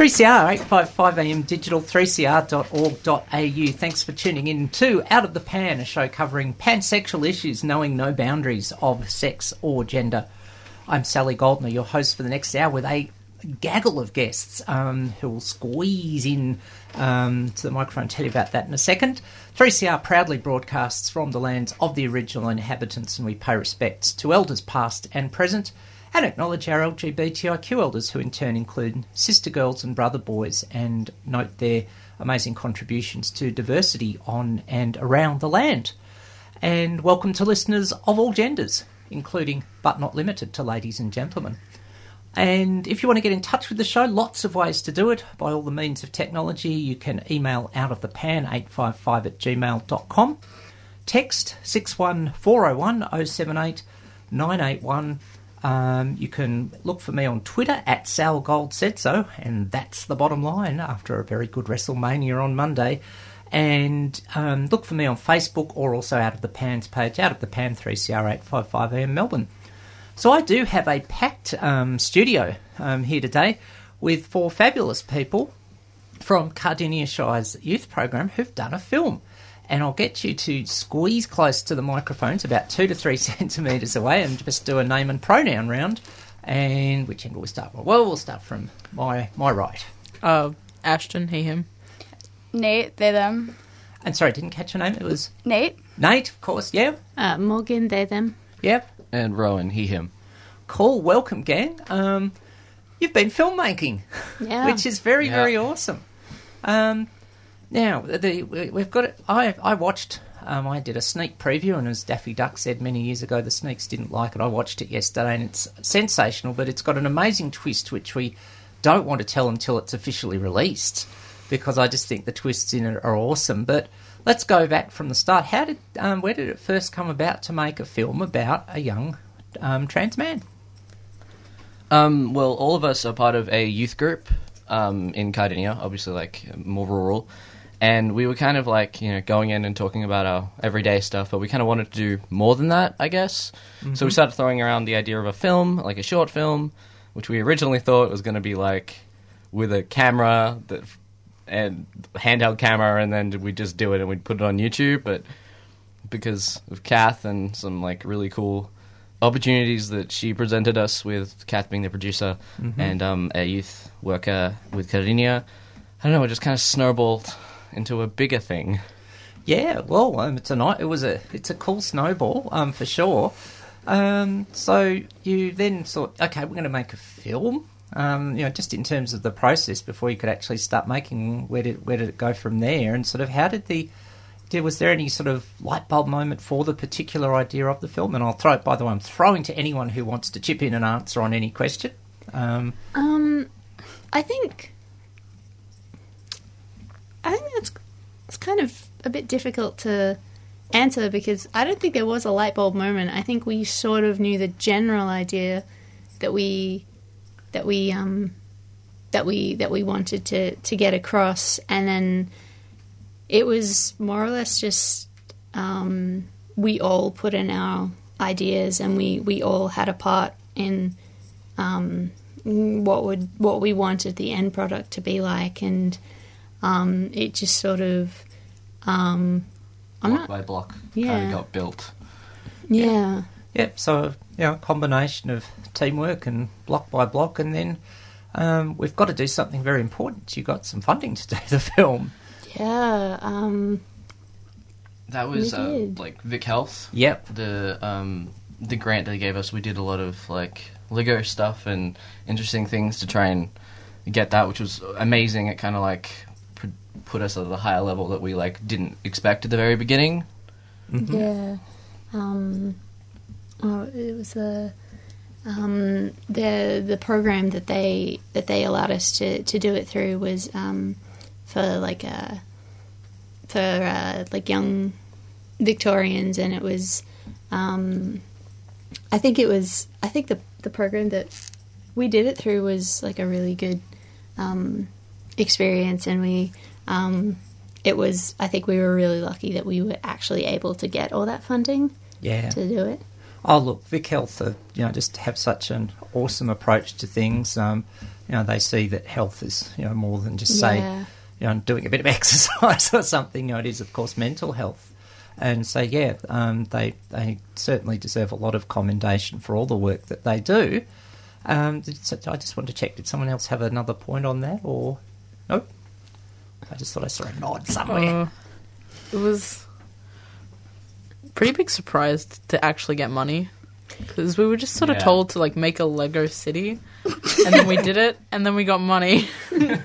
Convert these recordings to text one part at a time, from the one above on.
3CR 855am digital 3cr.org.au. Thanks for tuning in to Out of the Pan, a show covering pansexual issues, knowing no boundaries of sex or gender. I'm Sally Goldner, your host for the next hour, with a gaggle of guests um, who will squeeze in um, to the microphone tell you about that in a second. 3CR proudly broadcasts from the lands of the original inhabitants, and we pay respects to elders past and present and acknowledge our LGBTIQ elders, who in turn include sister girls and brother boys, and note their amazing contributions to diversity on and around the land. And welcome to listeners of all genders, including but not limited to ladies and gentlemen. And if you want to get in touch with the show, lots of ways to do it by all the means of technology. You can email out of the pan 855 at gmail.com, text 61401 078 981. Um, you can look for me on Twitter at Sal Gold Said So, and that's the bottom line after a very good WrestleMania on Monday. And um, look for me on Facebook or also Out of the Pans page, Out of the Pan 3CR 855am Melbourne. So I do have a packed um, studio um, here today with four fabulous people from Cardinia Shire's youth program who've done a film. And I'll get you to squeeze close to the microphones, about two to three centimetres away, and just do a name and pronoun round. And which end will we start from? Well, we'll start from my my right. Uh, Ashton, he, him. Nate, they, them. And sorry, didn't catch your name. It was Nate? Nate, of course. Yeah, Uh, Morgan, they, them. yep. and Rowan, he, him. Cool. Welcome, gang. Um, you've been filmmaking. Yeah. which is very Yeah. very awesome. Um, now the, we- we've got. I I watched. Um, I did a sneak preview, and as Daffy Duck said many years ago, the sneaks didn't like it. I watched it yesterday, and it's sensational, but it's got an amazing twist, which we don't want to tell until it's officially released, because I just think the twists in it are awesome. But let's go back from the start. How did um, where did it first come about to make a film about a young um, trans man? Um, well, all of us are part of a youth group um, in Cardinia, obviously, like more rural. And we were kind of like, you know, going in and talking about our everyday stuff, but we kind of wanted to do more than that, I guess. So we started throwing around the idea of a film, like a short film, which we originally thought was going to be like with a camera that and handheld camera, and then we just do it and we'd put it on YouTube. But because of Kath and some like really cool opportunities that she presented us with, Kath being the producer and um, a youth worker with Cardinia, I don't know, it just kind of snowballed into a bigger thing. Yeah, well, um, it's a night. It was a it's a cool snowball, um, for sure. Um, so you then thought, okay, we're going to make a film. Um, you know, just in terms of the process before you could actually start making. Where did where did it go from there? And sort of how did the did, was there any sort of light bulb moment for the particular idea of the film? And I'll throw it. By the way, I'm throwing to anyone who wants to chip in and answer on any question. Um, Um, I think. I think that's it's kind of a bit difficult to answer because I don't think there was a light bulb moment. I think we sort of knew the general idea that we that we um that we that we wanted to to get across, and then it was more or less just um, we all put in our ideas and we we all had a part in um, what would what we wanted the end product to be like, and um, it just sort of um, I'm block not. by block Yeah. kind of got built. Yeah. Yep. So you know, a combination of teamwork and block by block, and then um, we've got to do something very important. You got some funding to do the film. Yeah. Um. That was We uh, like Vic Health. Yep. The um the grant they gave us, we did a lot of like Lego stuff and interesting things to try and get that, which was amazing. It kind of like pr- put us at a higher level that we like didn't expect at the very beginning. Yeah. Um. Oh, it was the. Um, the the program that they that they allowed us to, to do it through was um, for like uh, for uh, like young Victorians, and it was um, I think it was I think the the program that we did it through was like a really good um, experience, and we um, it was I think we were really lucky that we were actually able to get all that funding Yeah. to do it. Oh, look, Vic Health, uh, you know, just have such an awesome approach to things. Um, you know, they see that health is, you know, more than just say, Yeah. you know, doing a bit of exercise or something. You know, it is, of course, mental health. And so, yeah, um, they they certainly deserve a lot of commendation for all the work that they do. Um, so I just wanted to check, did someone else have another point on that, or nope? I just thought I saw a nod somewhere. Uh, it was pretty big surprise to actually get money because we were just sort of Yeah. told to like make a Lego city, and then we did it, and then we got money. it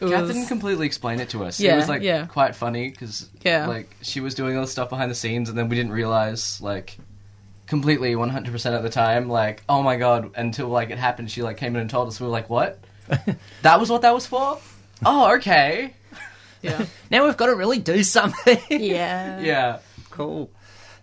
Kath was didn't completely explain it to us. Yeah, it was like yeah. quite funny because Yeah. like she was doing all the stuff behind the scenes, and then we didn't realize like completely 100 percent of the time, like oh my god, until like it happened, she like came in and told us. We were like, what? that was what that was for? Oh, okay. yeah. Now we've got to really do something. Yeah. Yeah. Cool.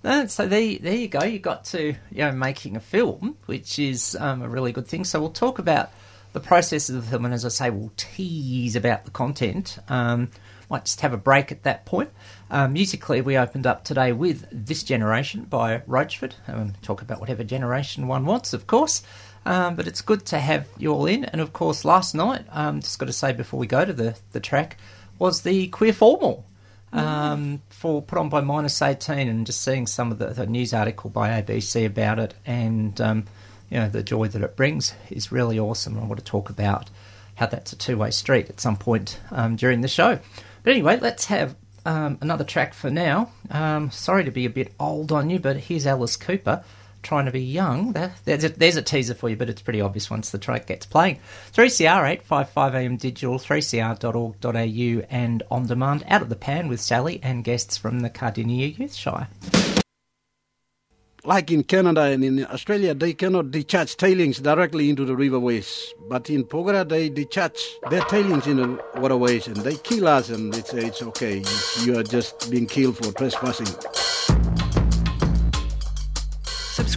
No, so there, there you go. You got to you know making a film, which is um, a really good thing. So we'll talk about the process of the film, and as I say, we'll tease about the content. Um, might just have a break at that point. Um, musically, we opened up today with "This Generation" by Roachford. Um, talk about whatever generation one wants, of course. Um, but it's good to have you all in. And of course, last night, um, just got to say before we go to the, the track, was the Queer Formal um, for put on by Minus 18 and just seeing some of the, the news article by ABC about it and um, you know the joy that it brings is really awesome. I want to talk about how that's a two way street at some point um, during the show. But anyway, let's have um, another track for now. Um, sorry to be a bit old on you, but here's Alice Cooper trying to be young. There's a, there's a teaser for you, but it's pretty obvious once the track gets playing. 3CR 855 AM digital, 3cr.org.au, and on demand, out of the pan with Sally and guests from the Cardinia Youth Shire. like in Canada and in Australia, they cannot discharge tailings directly into the riverways. But in Porgera, they discharge their tailings in the waterways and they kill us and they say it's okay. You are just being killed for trespassing.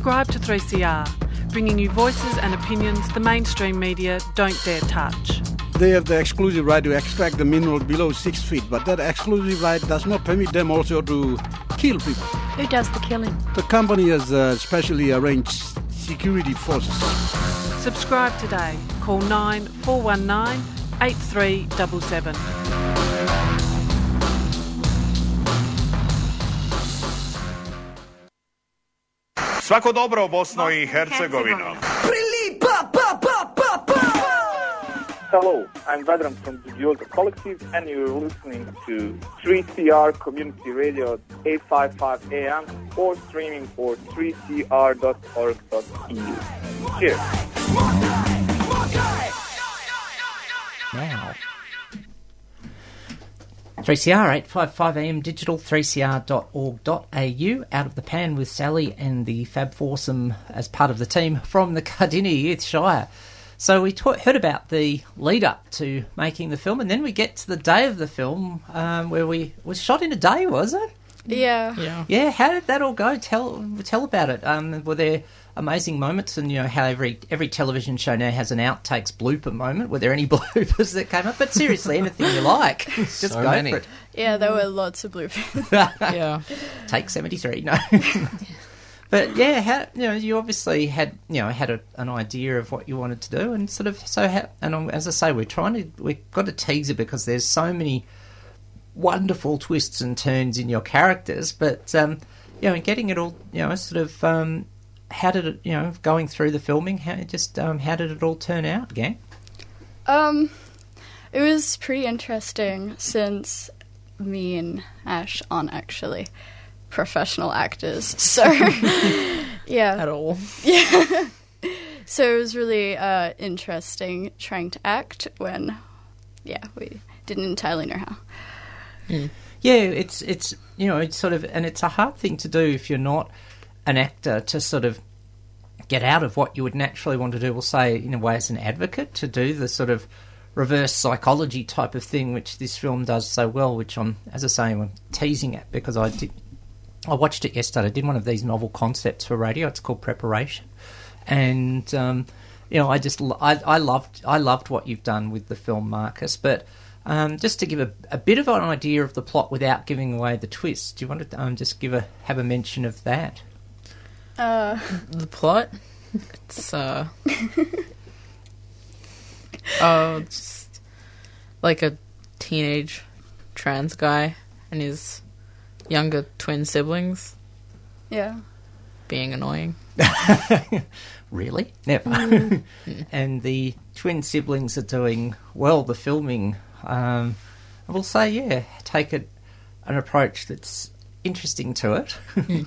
Subscribe to 3CR, bringing you voices and opinions the mainstream media don't dare touch. They have the exclusive right to extract the mineral below six feet, but that exclusive right does not permit them also to kill people. Who does the killing? The company has uh, specially arranged security forces. Subscribe today. Call 9419 8377. Svako dobro Bosno i Hercegovino. Hello, I'm Vedran from the Giolta Collective, and you're listening to 3CR Community Radio 855 AM or streaming for 3cr.org.eu. Cheers. now. 3CR 855 AM digital 3cr.org.au out of the pan with Sally and the Fab Foursome as part of the team from the Cardinia Youth Shire. So we ta- heard about the lead up to making the film, and then we get to the day of the film um, where we was shot in a day, was it? Yeah. Yeah. Yeah, how did that all go? Tell tell about it. Um, were there amazing moments? And you know how every every television show now has an outtakes blooper moment. Were there any bloopers that came up? But seriously, anything you like, just So go many. for it. Yeah, there were lots of bloopers. Yeah. Take seventy three. No. But yeah, how, you know, you obviously had you know had a, an idea of what you wanted to do, and sort of so. How, and um, as I say, we're trying to we've got to tease it because there's so many wonderful twists and turns in your characters, but um, you know, and getting it all, you know, sort of. Um, how did it, you know, going through the filming? How just um, how did it all turn out, gang? Um, it was pretty interesting since me and Ash aren't actually professional actors, so yeah, At all. yeah. so it was really uh, interesting trying to act when, yeah, we didn't entirely know how. Yeah, it's it's you know it's sort of and it's a hard thing to do if you're not an actor to sort of get out of what you would naturally want to do. We'll say in a way as an advocate to do the sort of reverse psychology type of thing, which this film does so well. Which I'm, as I say, I'm teasing it because I did. I watched it yesterday. I did one of these novel concepts for radio. It's called Preparation, and um, you know, I just I, I loved I loved what you've done with the film, Marcus. But um, just to give a, a bit of an idea of the plot without giving away the twist, do you want to um, just give a have a mention of that? Uh, The plot, it's uh, oh, just like a teenage trans guy and his younger twin siblings yeah. being annoying. Really? Never. and the twin siblings are doing well. The filming, um, I will say, yeah, take it an approach that's interesting to it.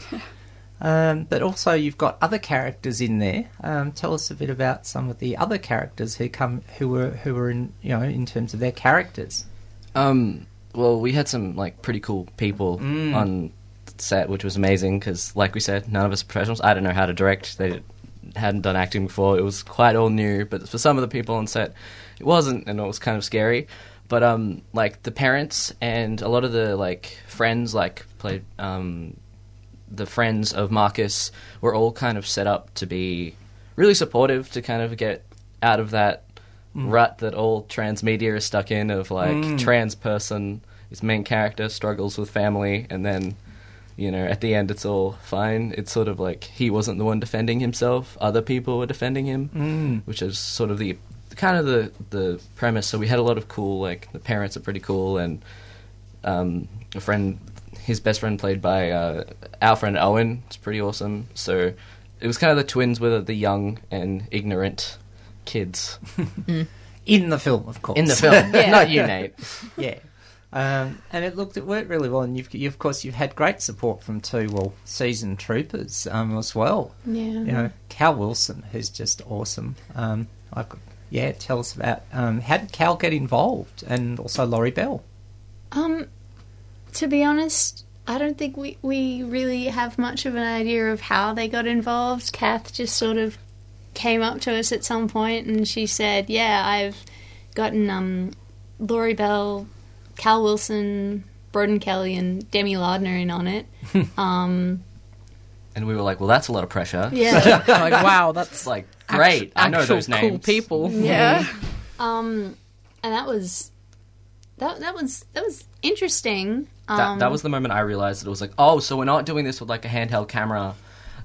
um, but also, you've got other characters in there. Um, tell us a bit about some of the other characters who come, who were, who were in, you know, in terms of their characters. Um, well, we had some like pretty cool people Mm. on set, which was amazing because, like we said, none of us are professionals. I don't know how to direct. They hadn't done acting before. It was quite all new, but for some of the people on set, it wasn't, and it was kind of scary. But um, like the parents and a lot of the like friends, like played um, the friends of Marcus, were all kind of set up to be really supportive to kind of get out of that rut that all trans media is stuck in of like Mm. trans person, his main character struggles with family, and then you know at the end it's all fine. It's sort of like he wasn't the one defending himself; other people were defending him, Mm. which is sort of the kind of the the premise. So we had a lot of cool like the parents are pretty cool, and um, a friend, his best friend played by uh, our friend Owen. It's pretty awesome. So it was kind of the twins with the young and ignorant kids In the film, of course. in the film. Not you, Nate. yeah. Um, and it looked it worked really well, and you've, you of course you've had great support from two well seasoned troopers um, as well. Yeah. You know, Cal Wilson, who's just awesome. Um, I've got, yeah, tell us about um, how did Cal get involved, and also Laurie Bell. Um, to be honest, I don't think we, we really have much of an idea of how they got involved. Kath just sort of came up to us at some point and she said, "Yeah, I've gotten um, Laurie Bell, Cal Wilson, Broden Kelly, and Demi Lardner in on it." um, And we were like, well, that's a lot of pressure. yeah. like, wow, that's like, great. I know actual those names. cool people. Yeah. um, and that was that that was that was interesting. Um, That, that was the moment I realized that it was like, oh, so we're not doing this with like a handheld camera.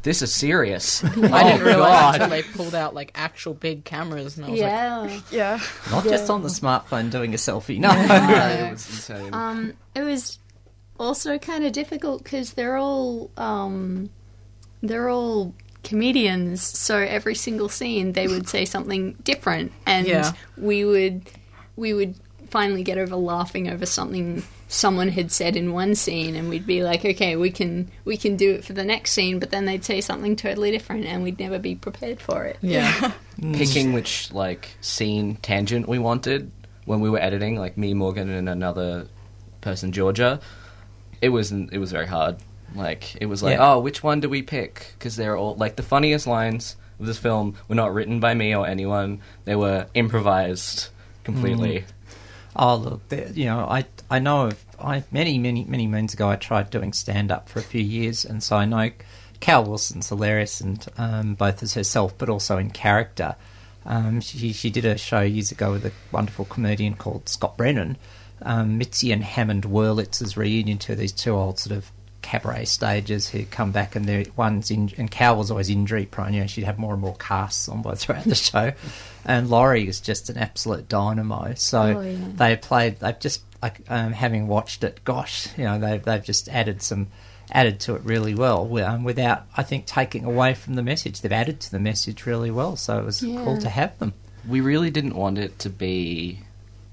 This is serious. I oh, didn't realize God. until they pulled out like actual big cameras, and I was like, yeah. Yeah. Not just on the smartphone doing a selfie. No. it was insane. Um, it was also kind of difficult because they're all um, they're all comedians, so every single scene they would say something different, and Yeah. we would we would finally get over laughing over something someone had said in one scene, and we'd be like, okay, we can we can do it for the next scene, but then they'd say something totally different, and we'd never be prepared for it. yeah, mm. Picking which like scene tangent we wanted when we were editing, like me, Morgan, and another person, Georgia. It was it was very hard. Like it was like, Yeah. oh, which one do we pick? Because they're all like the funniest lines of this film were not written by me or anyone. They were improvised completely. Oh look, there, you know, I I know of I many many many moons ago I tried doing stand up for a few years, and so I know Cal Wilson's hilarious, and um, both as herself, but also in character. Um, she she did a show years ago with a wonderful comedian called Scott Brennan. Um, Mitzi and Hammond Wurlitz's reunion to these two old sort of cabaret stages who come back and they're one's in and Cal was always injury prone. You know, she'd have more and more casts on by throughout the show, and Laurie is just an absolute dynamo. So Oh, yeah. they played. They've just like um, having watched it, gosh, you know, they've they've just added some added to it really well um, without I think taking away from the message. They've added to the message really well, so it was cool to have them. We really didn't want it to be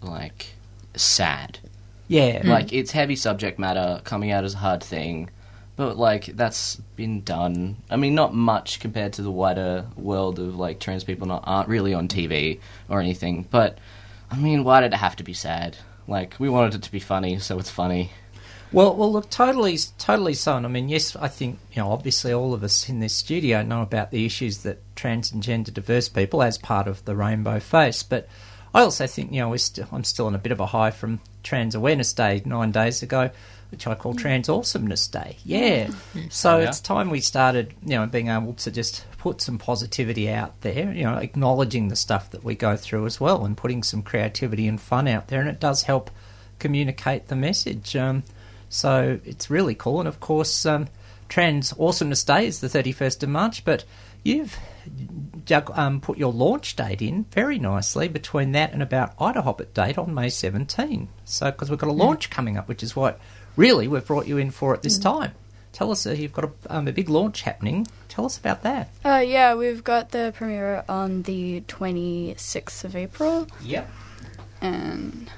like sad. Yeah, hmm. Like it's heavy subject matter coming out as a hard thing, but like that's been done. I mean, not much compared to the wider world of like trans people not aren't really on TV or anything. But I mean, why did it have to be sad? Like we wanted it to be funny, so it's funny. Well, well, look, totally, totally so. And I mean, yes, I think you know, obviously, all of us in this studio know about the issues that trans and gender diverse people as part of the rainbow face. But I also think you know, we're still, I'm still on a bit of a high from Trans Awareness Day nine days ago, which I call Trans Awesomeness Day. Yeah, so Yeah. it's time we started, you know, being able to just put some positivity out there. You know, acknowledging the stuff that we go through as well, and putting some creativity and fun out there, and it does help communicate the message. Um, so it's really cool. And of course, um, Trans Awesomeness Day is the 31st of March, but you've jug- um, put your launch date in very nicely between that and about IDAHOBIT date on May 17. So, because we've got a launch coming up, which is what really we've brought you in for at this time. Tell us, uh, you've got a, um, a big launch happening. Tell us about that. Uh, yeah, we've got the premiere on the 26th of April, Yep. and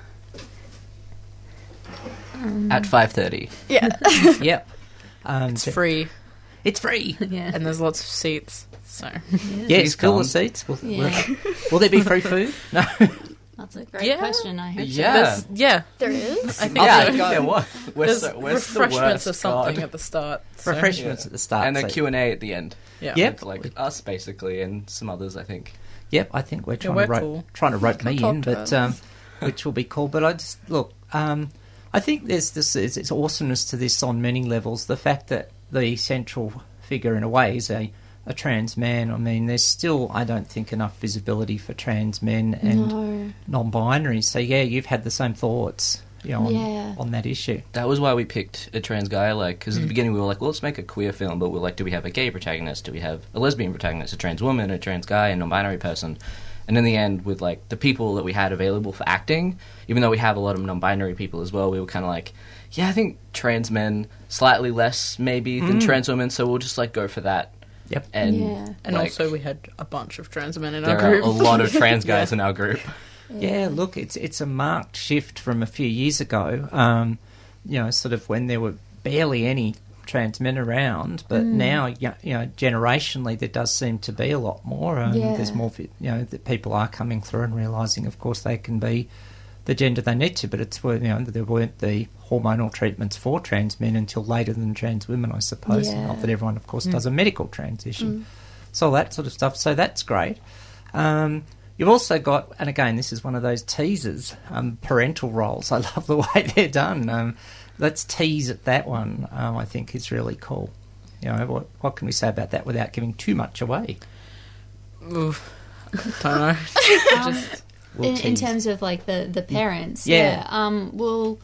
At five thirty. yeah, yep. Um, It's free, It's free. Yeah. and there's lots of seats. So Yes, Please fill the seats. Will, Yeah. will, will there be free food? No. That's a great Yeah. question. I hope so. Yeah. there's, yeah, there is. I think Yeah, so. yeah. What? Where's There's the, where's the refreshments worst or something God? at the start. So, Refreshments at the start. and a so- Q and A at the end. Yeah. Yep. With, like us basically, and some others. I think. Yep, I think we're trying we're to rope, cool. trying to rope me in, but um, which will be cool. But I just look. Um, I think there's this it's, it's awesomeness to this on many levels. The fact that the central figure, in a way, is a a trans man. I mean, there's still I don't think enough visibility for trans men and No. non-binary. So yeah, you've had the same thoughts, you know, on, Yeah. on that issue. That was why we picked a trans guy, like, because at the mm. beginning we were like, well, let's make a queer film, but we're like, do we have a gay protagonist? Do we have a lesbian protagonist, a trans woman, a trans guy, a non-binary person? And in the end, with like the people that we had available for acting, even though we have a lot of non-binary people as well, we were kind of like, yeah, I think trans men slightly less maybe than mm. trans women, so we'll just like go for that. Yep. And Yeah. And like, also, we had a bunch of trans men in there our are group. a lot of trans guys in our group. Yeah, look, it's it's a marked shift from a few years ago. Um, you know, sort of when there were barely any trans men around, but now, you you know, generationally, there does seem to be a lot more. Um, Yeah. There's more, vi- you know, that people are coming through and realizing, of course, they can be the gender they need to, but it's where, you know there weren't the hormonal treatments for trans men until later than trans women, I suppose. Yeah. Not that everyone, of course, does a medical transition. So all that sort of stuff. So that's great. Um, you've also got, and again, this is one of those teasers, um, parental roles. I love the way they're done. Um, let's tease at that one. Um, I think is really cool. You know, what, what can we say about that without giving too much away? Oof. Don't know. Just We'll in, in terms of like the the parents. Yeah. um well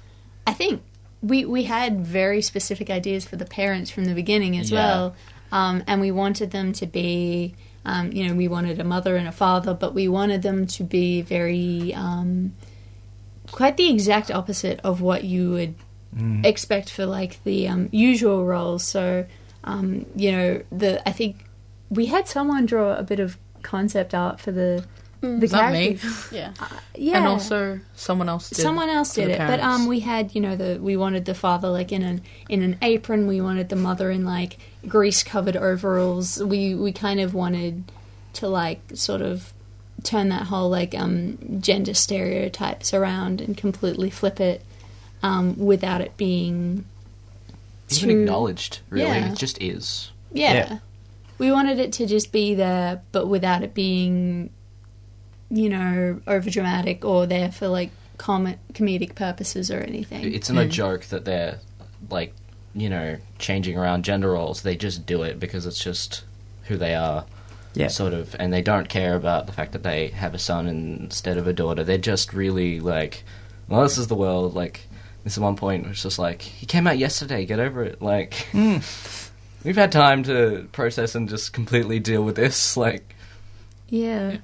i think we we had very specific ideas for the parents from the beginning as Yeah. well um and we wanted them to be um you know we wanted a mother and a father but we wanted them to be very um quite the exact opposite of what you would expect for like the um, usual roles so um you know the i think we had someone draw a bit of concept art for the the not me. characters. Yeah. Yeah. And also, someone else did. Someone else did it, but parents. um, we had you know the we wanted the father like in an in an apron. We wanted the mother in like grease covered overalls. We we kind of wanted to like sort of turn that whole like um gender stereotypes around and completely flip it um without it being Even too acknowledged, really. Yeah. It just is. yeah. Yeah. We wanted it to just be there, but without it being, you know, over dramatic or there for like com- comedic purposes or anything. It's no joke that they're like, you know, changing around gender roles. They just do it because it's just who they are, Yeah. sort of, and they don't care about the fact that they have a son instead of a daughter. They're just really like, well, this is the world. Like, this is one point. It's just like he came out yesterday. Get over it. Like, hmm. we've had time to process and just completely deal with this. Like, yeah. Yeah.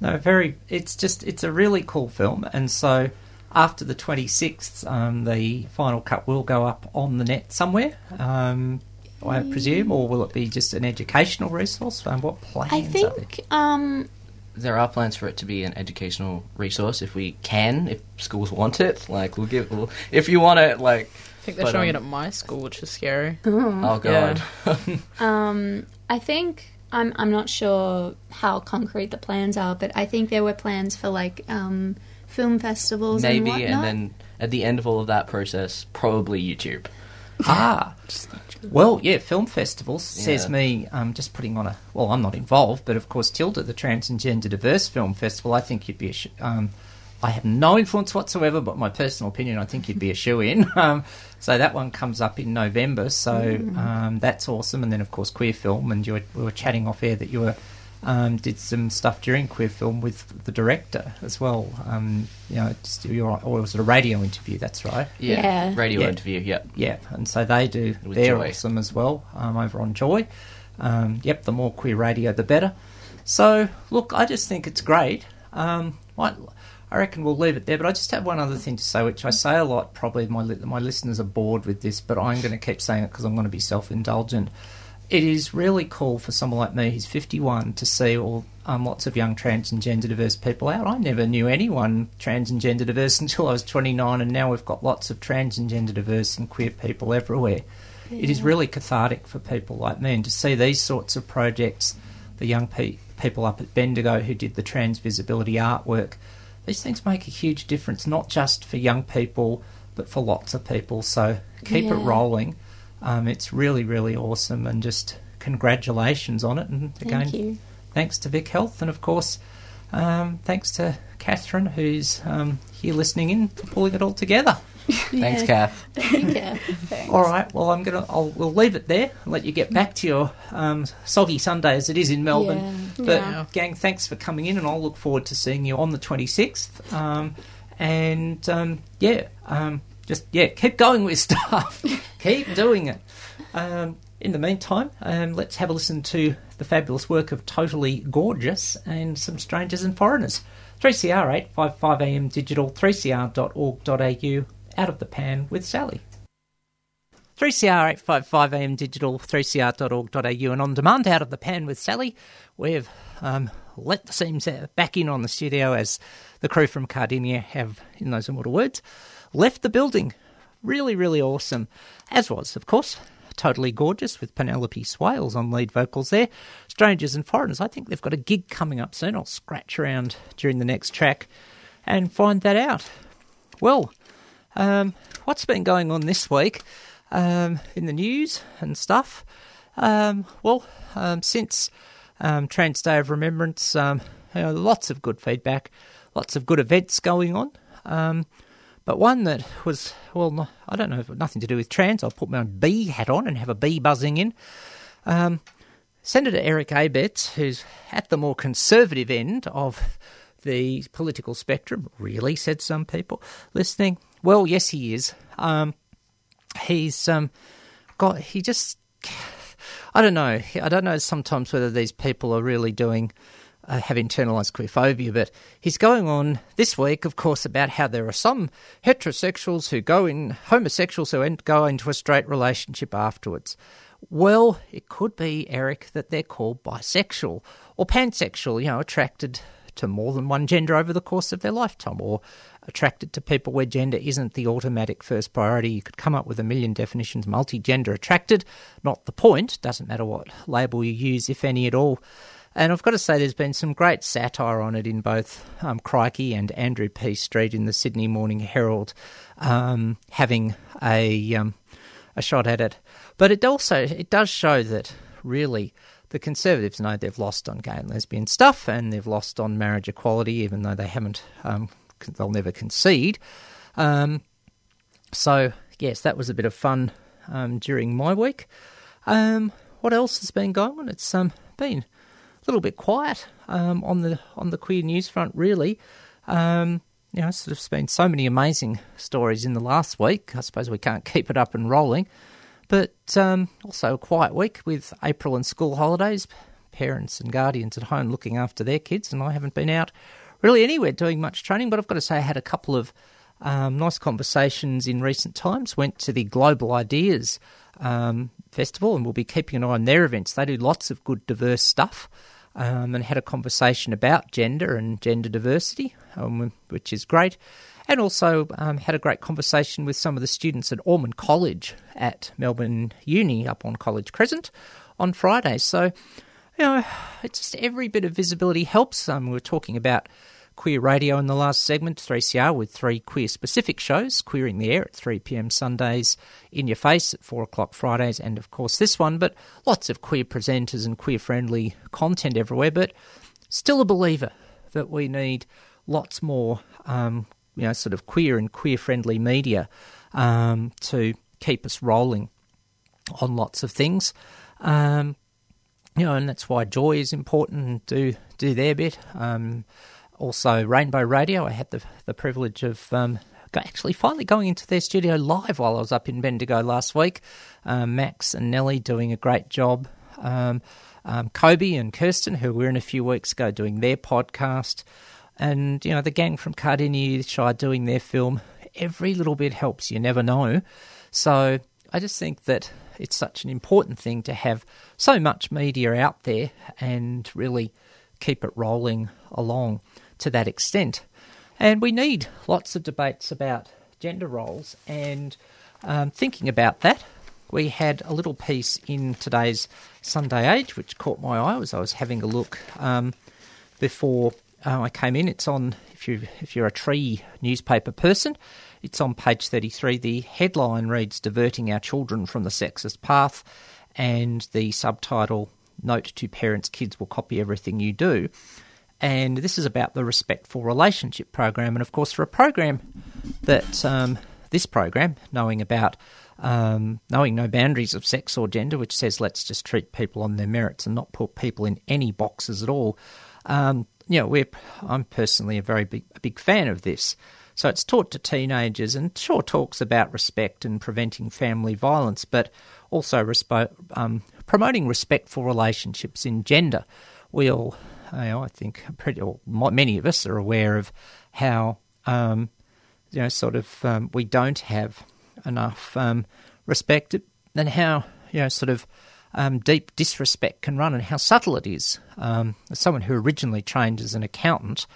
No, very. It's just it's a really cool film, and so after the twenty sixth, um, the final cut will go up on the net somewhere. Um, I presume, or will it be just an educational resource? Um, what plans? I are there? think um, There are plans for it to be an educational resource if we can, if schools want it. Like we'll give, we'll, if you want it, like I think they're But, showing um, it at my school, which is scary. oh god, Um, I think I'm I'm not sure how concrete the plans are, but I think there were plans for like um, film festivals and maybe, whatnot. and then at the end of all of that process, probably YouTube. Ah, well, yeah, film festivals says Yeah. me. Um, just putting on a. Well, I'm not involved, but of course, Tilda, the Trans and Gender Diverse Film Festival. I think you'd be. A um, I have no influence whatsoever, but my personal opinion, I think you'd be a shoe in. Um, so that one comes up in November, so um, that's awesome. And then, of course, queer film, and you were, we were chatting off air that you were um, did some stuff during queer film with the director as well. Um, you know, just, you were, or was it a radio interview? That's right. Yeah, Yeah. radio Yeah. interview. Yeah, Yeah, and so they do. With They're Joy. awesome as well um, over on Joy. Um, yep, the more queer radio, the better. So, look, I just think it's great. Um, I, I reckon we'll leave it there, but I just have one other thing to say, which I say a lot. Probably my li- my listeners are bored with this, but I'm going to keep saying it because I'm going to be self indulgent. It is really cool for someone like me who's 51 to see all um, lots of young trans and gender diverse people out. I never knew anyone trans and gender diverse until I was 29, and now we've got lots of trans and gender diverse and queer people everywhere. It is really cathartic for people like me, and to see these sorts of projects, the young pe- people up at Bendigo who did the trans visibility artwork, these things make a huge difference, not just for young people, but for lots of people. So keep it rolling. Um, it's really, really awesome, and just congratulations on it. And again, Thank you. thanks to Vic Health, and of course, um, thanks to Catherine, who's um, here listening in for pulling it all together. thanks, Kath. yeah. All right, well, I'm gonna, I'll, we'll leave it there and let you get back to your um, soggy Sunday as it is in Melbourne. Yeah. But Yeah. gang, thanks for coming in, and I'll look forward to seeing you on the 26th. Um, and um, yeah, um, just yeah, keep going with stuff, keep doing it. Um, in the meantime, um, let's have a listen to the fabulous work of Totally Gorgeous and some Strangers and Foreigners. 3CR 855 AM digital, 3cr.org.au, out of the pan with Sally. 3CR 855 AM digital, 3cr.org.au, and on demand out of the pan with Sally. We've um, let the seams back in on the studio as the crew from Cardinia have, in those immortal words, left the building. Really, really awesome. As was, of course, Totally Gorgeous with Penelope Swales on lead vocals there. Strangers and Foreigners, I think they've got a gig coming up soon. I'll scratch around during the next track and find that out. Well, um, what's been going on this week um, in the news and stuff? Um, well, um, since um, Trans Day of Remembrance, um, you know, lots of good feedback, lots of good events going on. But one that was, well, I don't know, nothing to do with trans. I'll put my bee hat on and have a bee buzzing in. Senator Eric Abetz, who's at the more conservative end of the political spectrum, really, said some people listening. Well, yes, he is. Um, he's um, got, he just, I don't know. I don't know sometimes whether these people are really doing, uh, have internalized queerphobia, but he's going on this week, of course, about how there are some heterosexuals who go in, homosexuals who go into a straight relationship afterwards. Well, it could be, Eric, that they're called bisexual or pansexual, you know, attracted to more than one gender over the course of their lifetime, or attracted to people where gender isn't the automatic first priority. You could come up with a million definitions. Multi gender attracted, not the point. Doesn't matter what label you use, if any at all. And I've got to say, there's been some great satire on it in both um, Crikey and Andrew P. Street in the Sydney Morning Herald, um, having a um, a shot at it. But it also it does show that really the Conservatives know they've lost on gay and lesbian stuff, and they've lost on marriage equality, even though they haven't. Um, they'll never concede. Um, so yes, that was a bit of fun um, during my week. Um, what else has been going on? It's um, been a little bit quiet um, on the on the queer news front, really. Um, you know, sort of been so many amazing stories in the last week. I suppose we can't keep it up and rolling, but um, also a quiet week with April and school holidays. parents and guardians at home looking after their kids, and I haven't been out really anywhere doing much training. But I've got to say, I had a couple of um, nice conversations in recent times. Went to the Global Ideas um, Festival, and we'll be keeping an eye on their events. They do lots of good, diverse stuff. Um, and had a conversation about gender and gender diversity, um, which is great. And also um, had a great conversation with some of the students at Ormond College at Melbourne Uni up on College Crescent on Friday. So, you know, it's just every bit of visibility helps. Um, we were talking about queer radio in the last segment, 3CR, with three queer specific shows Queering the Air at 3 pm Sundays, In Your Face at 4 o'clock Fridays, and of course this one, but lots of queer presenters and queer friendly content everywhere. But still a believer that we need lots more, um, you know, sort of queer and queer friendly media um, to keep us rolling on lots of things. Um, you know, and that's why Joy is important do do their bit. Um, also, Rainbow Radio. I had the the privilege of um, actually finally going into their studio live while I was up in Bendigo last week. Um, Max and Nellie doing a great job. Um, um, Kobe and Kirsten, who were in a few weeks ago, doing their podcast, and you know the gang from Cardinia Shire doing their film. Every little bit helps. You never know. So I just think that it's such an important thing to have so much media out there and really keep it rolling along to that extent. And we need lots of debates about gender roles. And um, thinking about that, we had a little piece in today's Sunday Age which caught my eye as I was having a look um, before uh, I came in. It's on if you if you're a tree newspaper person. It's on page 33. The headline reads Diverting Our Children from the Sexist Path, and the subtitle Note to Parents Kids Will Copy Everything You Do. And this is about the Respectful Relationship Program. And of course, for a program that um, this program, knowing about um, knowing no boundaries of sex or gender, which says let's just treat people on their merits and not put people in any boxes at all. Um, you know, we're, I'm personally a very big, a big fan of this. So it's taught to teenagers and sure talks about respect and preventing family violence, but also respo- um, promoting respectful relationships in gender. We all, you know, I think, pretty, many of us are aware of how, um, you know, sort of um, we don't have enough um, respect and how, you know, sort of um, deep disrespect can run and how subtle it is. Um, as someone who originally trained as an accountant,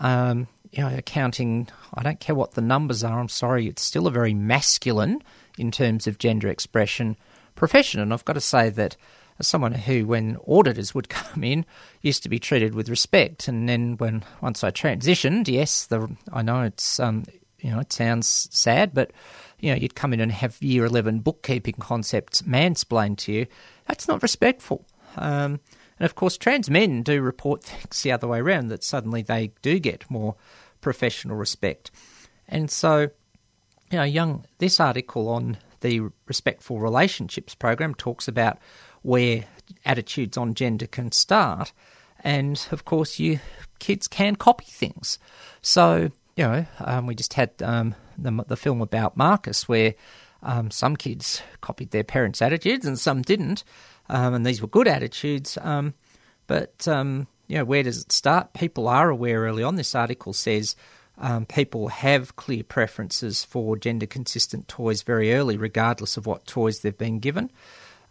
um, you know, accounting, I don't care what the numbers are, I'm sorry, it's still a very masculine, in terms of gender expression, profession. And I've got to say that as someone who, when auditors would come in, used to be treated with respect, and then when once I transitioned, yes, the I know it's um, you know it sounds sad, but you know you'd come in and have year eleven bookkeeping concepts mansplained to you. That's not respectful. Um, and of course, trans men do report things the other way around that suddenly they do get more professional respect. And so, you know, young this article on the Respectful Relationships program talks about where attitudes on gender can start, and of course, you kids can copy things. So, you know, um, we just had um, the, the film about Marcus where um, some kids copied their parents' attitudes and some didn't, um, and these were good attitudes. Um, but um, you know, where does it start? People are aware early on. This article says um, people have clear preferences for gender consistent toys very early, regardless of what toys they've been given.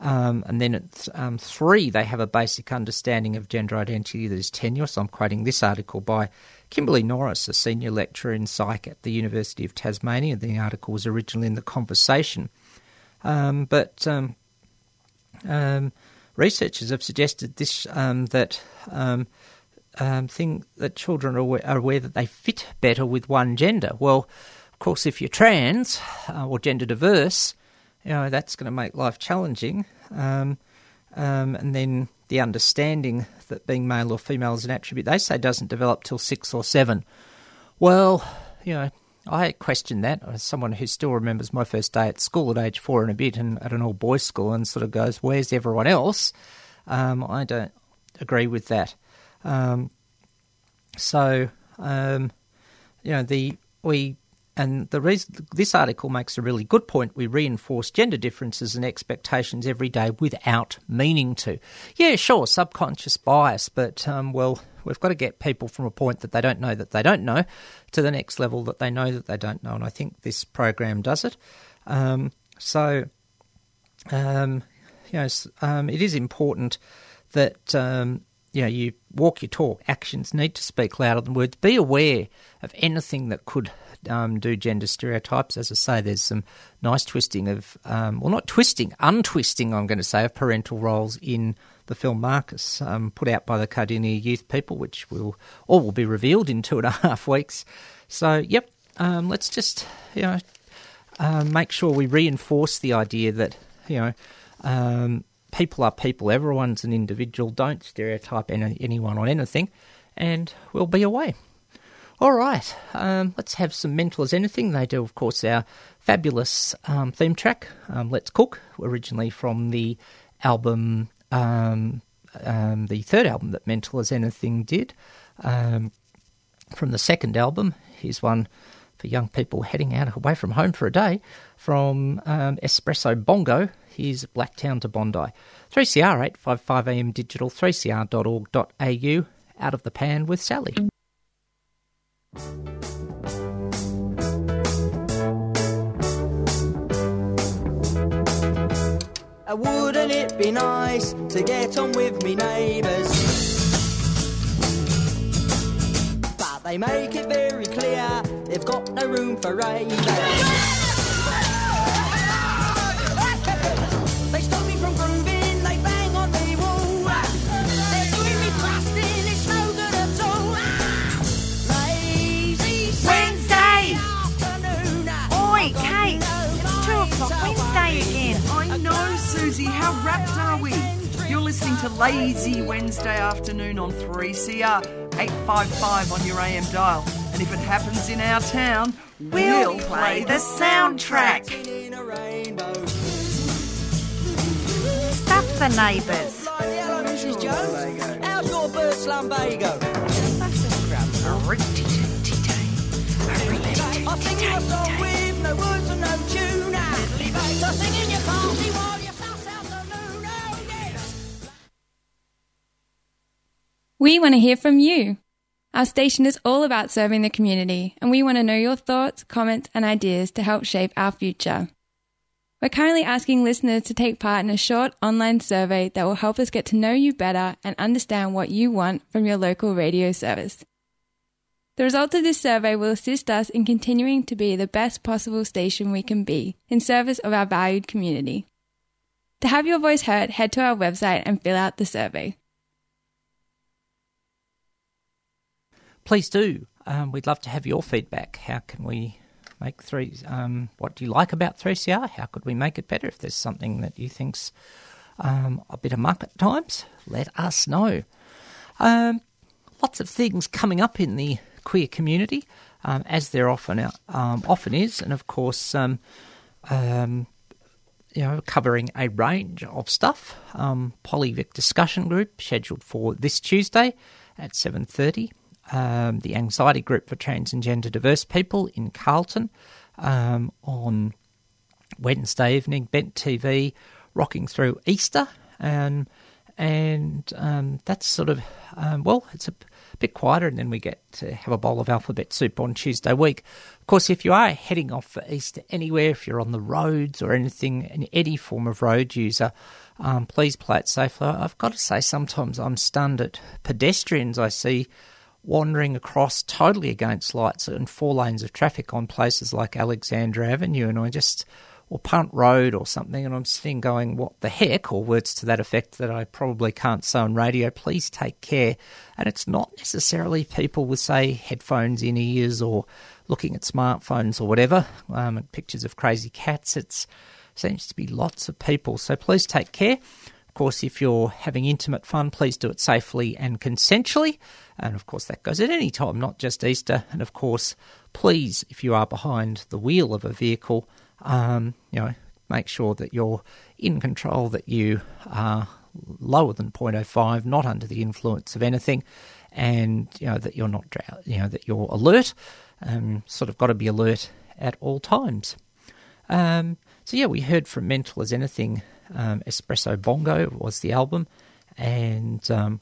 Um, and then at um, three, they have a basic understanding of gender identity that is tenuous. I'm quoting this article by Kimberly Norris, a senior lecturer in psych at the University of Tasmania. The article was originally in the conversation. Um, but um, um, researchers have suggested this um, that thing that children are aware, are aware, that they fit better with one gender. Well, of course, if you're trans uh, or gender diverse, you know that's going to make life challenging. Um, um, and then the understanding that being male or female is an attribute they say doesn't develop till six or seven. Well, you know, I question that as someone who still remembers my first day at school at age four and a bit, and at an all boys school, and sort of goes, "Where's everyone else?" Um, I don't agree with that. Um, so, um, you know, the we and the reason this article makes a really good point, we reinforce gender differences and expectations every day without meaning to. Yeah, sure, subconscious bias, but um, well, we've got to get people from a point that they don't know that they don't know to the next level that they know that they don't know, and I think this program does it. Um, so, um, you know, um, it is important that um, you know you walk your talk. Actions need to speak louder than words. Be aware of anything that could um, do gender stereotypes. As I say, there's some nice twisting of, um, well, not twisting, untwisting. I'm going to say of parental roles in the film Marcus, um, put out by the Cardinia Youth People, which will all will be revealed in two and a half weeks. So, yep, um, let's just you know um, make sure we reinforce the idea that you know um, people are people. Everyone's an individual. Don't stereotype any, anyone on anything, and we'll be away. All right, um, let's have some mental as anything. They do, of course, our fabulous um, theme track, um, "Let's Cook," originally from the album, um, um, the third album that Mental as Anything did. Um, from the second album, here's one for young people heading out away from home for a day. From Espresso Bongo, here's Blacktown to Bondi. 3CR 855 AM digital, 3cr.org.au. Out of the pan with Sally. Uh, wouldn't it be nice to get on with me neighbours? But they make it very clear they've got no room for ravers. Listening to Lazy Wednesday afternoon on 3CR 855 on your AM dial. And if it happens in our town, We'll play the soundtrack. in a rainbow. Stuff the neighbours. Hello, Mrs. Jones. How's your bird's lumbago? I sing you a song with no words and no tune. So sing in your party We want to hear from you. Our station is all about serving the community, and we want to know your thoughts, comments, and ideas to help shape our future. We're currently asking listeners to take part in a short online survey that will help us get to know you better and understand what you want from your local radio service. The results of this survey will assist us in continuing to be the best possible station we can be in service of our valued community. To have your voice heard, head to our website and fill out the survey. Please do. Um, we'd love to have your feedback. How can we make three? Um, what do you like about 3CR? How could we make it better? If there's something that you think's um, a bit of muck at times, let us know. Um, lots of things coming up in the queer community, um, as there often um, often is, and of course. You know, covering a range of stuff. Polyvic discussion group scheduled for this Tuesday at seven thirty. Um, the anxiety group for trans and gender diverse people in Carlton um, on Wednesday evening. Bent TV rocking through Easter, and and um, that's sort of um, well, it's a bit quieter, and then we get to have a bowl of alphabet soup on Tuesday week. Of course, if you are heading off for Easter anywhere, if you're on the roads or anything, in any form of road user, um, please play it safely. I've got to say, sometimes I'm stunned at pedestrians I see wandering across totally against lights and four lanes of traffic on places like Alexandra Avenue, and I just or Punt Road or something, and I'm sitting going, "What the heck?" or words to that effect that I probably can't say on radio. Please take care. And it's not necessarily people with say headphones in ears or looking at smartphones or whatever. Um, pictures of crazy cats. It seems to be lots of people. So please take care. Of course, if you're having intimate fun, please do it safely and consensually. And of course, that goes at any time, not just Easter. And of course, please, if you are behind the wheel of a vehicle, um, you know, make sure that you're in control, that you are lower than 0.05, not under the influence of anything, and you know that you're not, you know, that you're alert. Um, sort of got to be alert at all times. Um, so yeah, we heard from Mental as Anything. Um, Espresso Bongo was the album, and um,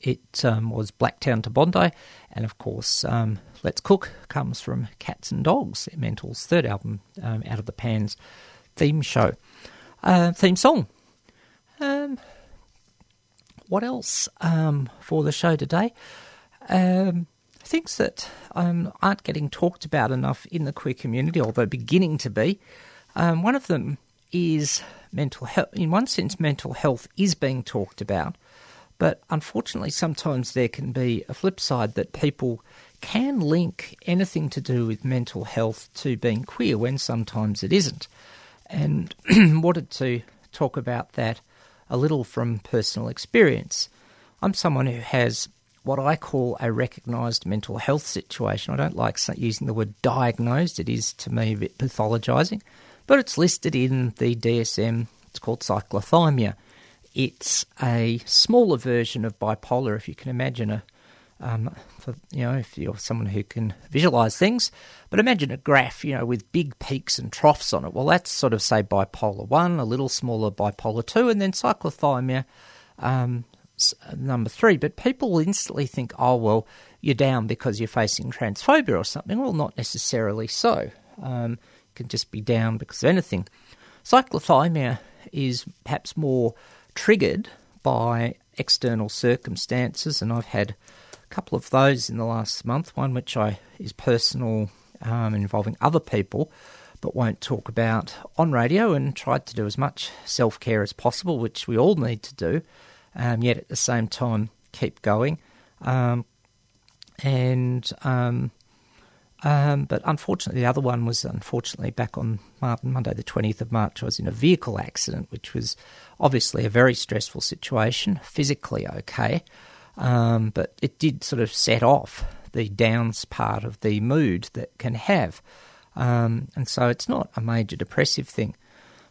it um, was Blacktown to Bondi, and of course, um, Let's Cook comes from Cats and Dogs, Mental's third album, um, Out of the Pans theme show, uh, theme song. Um, what else for the show today? Things that um, aren't getting talked about enough in the queer community, although beginning to be. Um, one of them is mental health. In one sense, mental health is being talked about, but unfortunately, sometimes there can be a flip side that people can link anything to do with mental health to being queer when sometimes it isn't. And wanted to talk about that a little from personal experience. I'm someone who has what I call a recognised mental health situation. I don't like using the word diagnosed, it is to me a bit pathologising, but it's listed in the DSM. It's called cyclothymia. It's a smaller version of bipolar, if you can imagine a um, for you know, if you're someone who can visualize things, but imagine a graph, you know, with big peaks and troughs on it. Well, that's sort of say bipolar one, a little smaller bipolar two, and then cyclothymia um, number three. But people instantly think, oh well, you're down because you're facing transphobia or something. Well, not necessarily so. Um, can just be down because of anything. Cyclothymia is perhaps more triggered by external circumstances, and I've had a couple of those in the last month. One which I is personal, um, involving other people, but won't talk about on radio, and tried to do as much self care as possible, which we all need to do. Um, yet at the same time, keep going. Um, and um, um, but unfortunately, the other one was unfortunately back on Monday, the 20th of March. I was in a vehicle accident, which was obviously a very stressful situation, physically okay, um, but it did sort of set off the downs part of the mood that can have. Um, and so it's not a major depressive thing,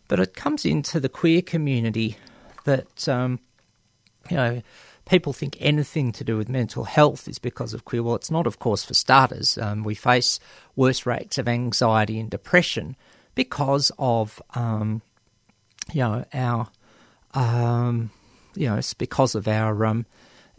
but it comes into the queer community that, um, you know, people think anything to do with mental health is because of queer. Well, it's not, of course, for starters. Um, we face worse rates of anxiety and depression because of, um, you know, our, um, you know, it's because of our, um,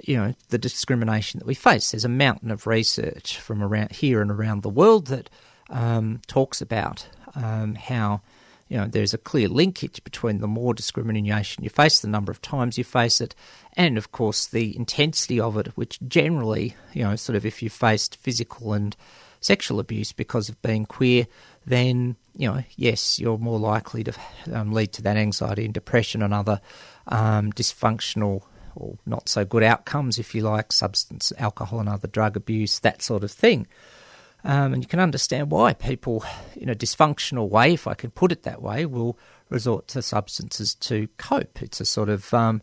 you know, the discrimination that we face. There's a mountain of research from around here and around the world that um, talks about um, how you know there's a clear linkage between the more discrimination you face, the number of times you face it, and of course the intensity of it, which generally, you know, sort of if you faced physical and sexual abuse because of being queer, then you know, yes, you're more likely to um, lead to that anxiety and depression and other um, dysfunctional or not so good outcomes, if you like, substance, alcohol, and other drug abuse, that sort of thing. Um, and you can understand why people, in a dysfunctional way, if I can put it that way, will resort to substances to cope. It's a sort of, um,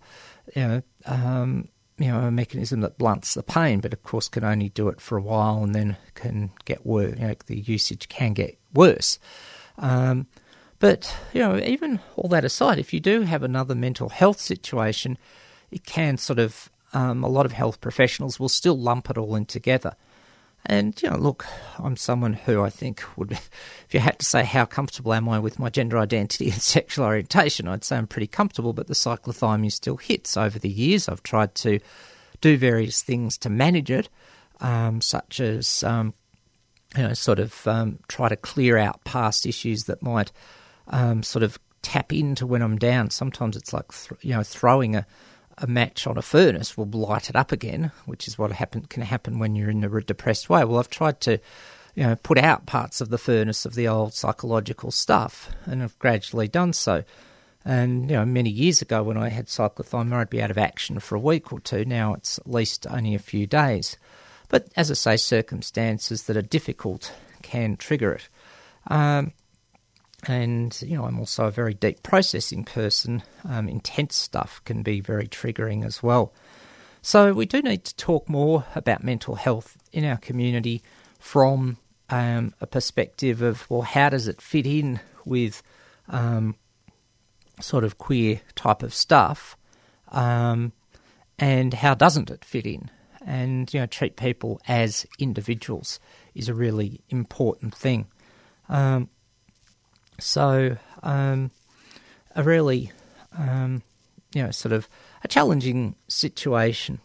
you know, um, you know, a mechanism that blunts the pain, but of course can only do it for a while and then can get worse. You know, the usage can get worse. Um, but you know, even all that aside, if you do have another mental health situation, it can sort of um, a lot of health professionals will still lump it all in together. And you know, look, I'm someone who I think would, if you had to say how comfortable am I with my gender identity and sexual orientation, I'd say I'm pretty comfortable. But the cyclothymia still hits over the years. I've tried to do various things to manage it, um, such as um, you know, sort of um, try to clear out past issues that might um, sort of tap into when I'm down. Sometimes it's like th- you know throwing a a match on a furnace will light it up again, which is what happen, can happen when you're in a depressed way. Well, I've tried to, you know, put out parts of the furnace of the old psychological stuff, and I've gradually done so. And you know, many years ago when I had cyclothymia, I'd be out of action for a week or two. Now it's at least only a few days. But as I say, circumstances that are difficult can trigger it. Um, and you know, I'm also a very deep processing person. Um, intense stuff can be very triggering as well. So we do need to talk more about mental health in our community from um, a perspective of well, how does it fit in with um, sort of queer type of stuff, um, and how doesn't it fit in? And you know, treat people as individuals is a really important thing. So, um, a really, um, you know, sort of a challenging situation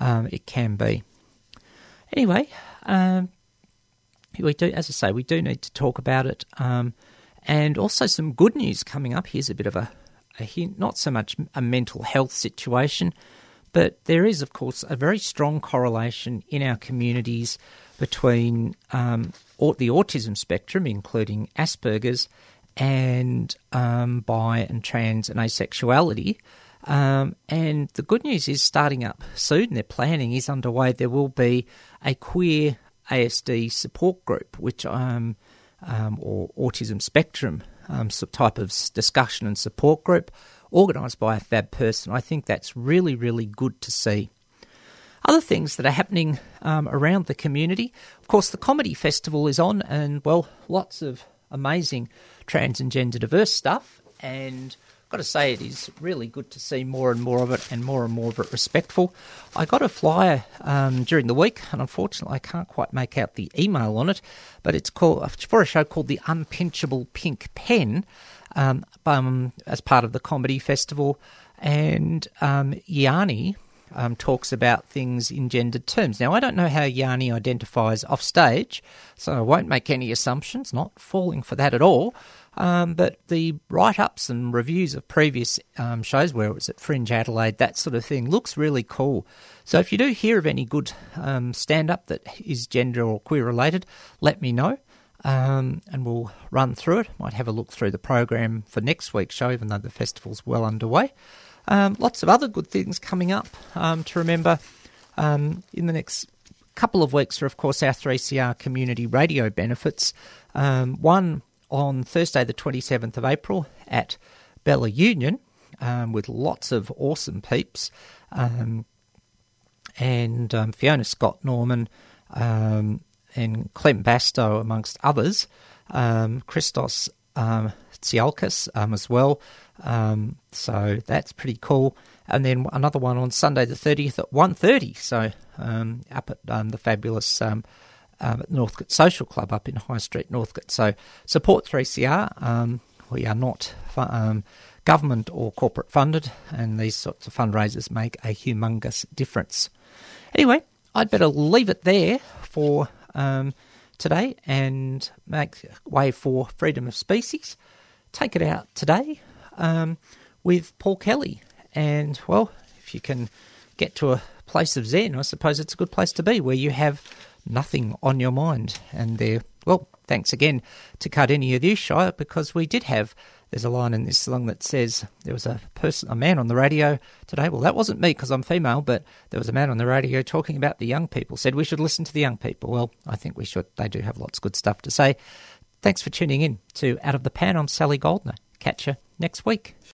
um, it can be. Anyway, um, we do, as I say, we do need to talk about it, um, and also some good news coming up. Here's a bit of a, a hint, not so much a mental health situation, but there is, of course, a very strong correlation in our communities between um, the autism spectrum, including Asperger's, and um, bi and trans and asexuality. Um, and the good news is starting up soon. Their planning is underway. There will be a queer ASD support group, which um, um, or autism spectrum um, type of discussion and support group, organised by a fab person. I think that's really, really good to see. Other things that are happening um, around the community, of course, the comedy festival is on, and well, lots of amazing trans and gender diverse stuff. And I've got to say, it is really good to see more and more of it, and more and more of it respectful. I got a flyer um, during the week, and unfortunately, I can't quite make out the email on it, but it's called for a show called the Unpinchable Pink Pen, um, um, as part of the comedy festival, and um, Yanni um, talks about things in gendered terms. Now, I don't know how Yanni identifies off stage, so I won't make any assumptions, not falling for that at all. Um, but the write ups and reviews of previous um, shows, where it was at Fringe Adelaide, that sort of thing, looks really cool. So if you do hear of any good um, stand up that is gender or queer related, let me know. Um, and we'll run through it. Might have a look through the program for next week's show, even though the festival's well underway. Um, lots of other good things coming up um, to remember um, in the next couple of weeks are, of course, our 3CR community radio benefits. Um, one on Thursday, the 27th of April at Bella Union um, with lots of awesome peeps. Um, and Fiona Scott Norman and Clem Bastow, amongst others. Christos um, Tsiolkas um, as well. Um, so that's pretty cool. And then another one on Sunday the 30th at 1.30. So um, up at um, the fabulous um, um, Northcote Social Club up in High Street, Northcote. So support 3CR. Um, we are not government or corporate funded, and these sorts of fundraisers make a humongous difference. Anyway, I'd better leave it there for today and make way for freedom of species. Take it out today um, with Paul Kelly. And, well, if you can get to a place of Zen, I suppose it's a good place to be where you have nothing on your mind. And there, well, thanks again to you, Shire because we did have. There's a line in this song that says there was a person, a man on the radio today. Well, that wasn't me because I'm female, but there was a man on the radio talking about the young people. Said we should listen to the young people. Well, I think we should. They do have lots of good stuff to say. Thanks for tuning in to Out of the Pan. I'm Sally Goldner. Catch you next week.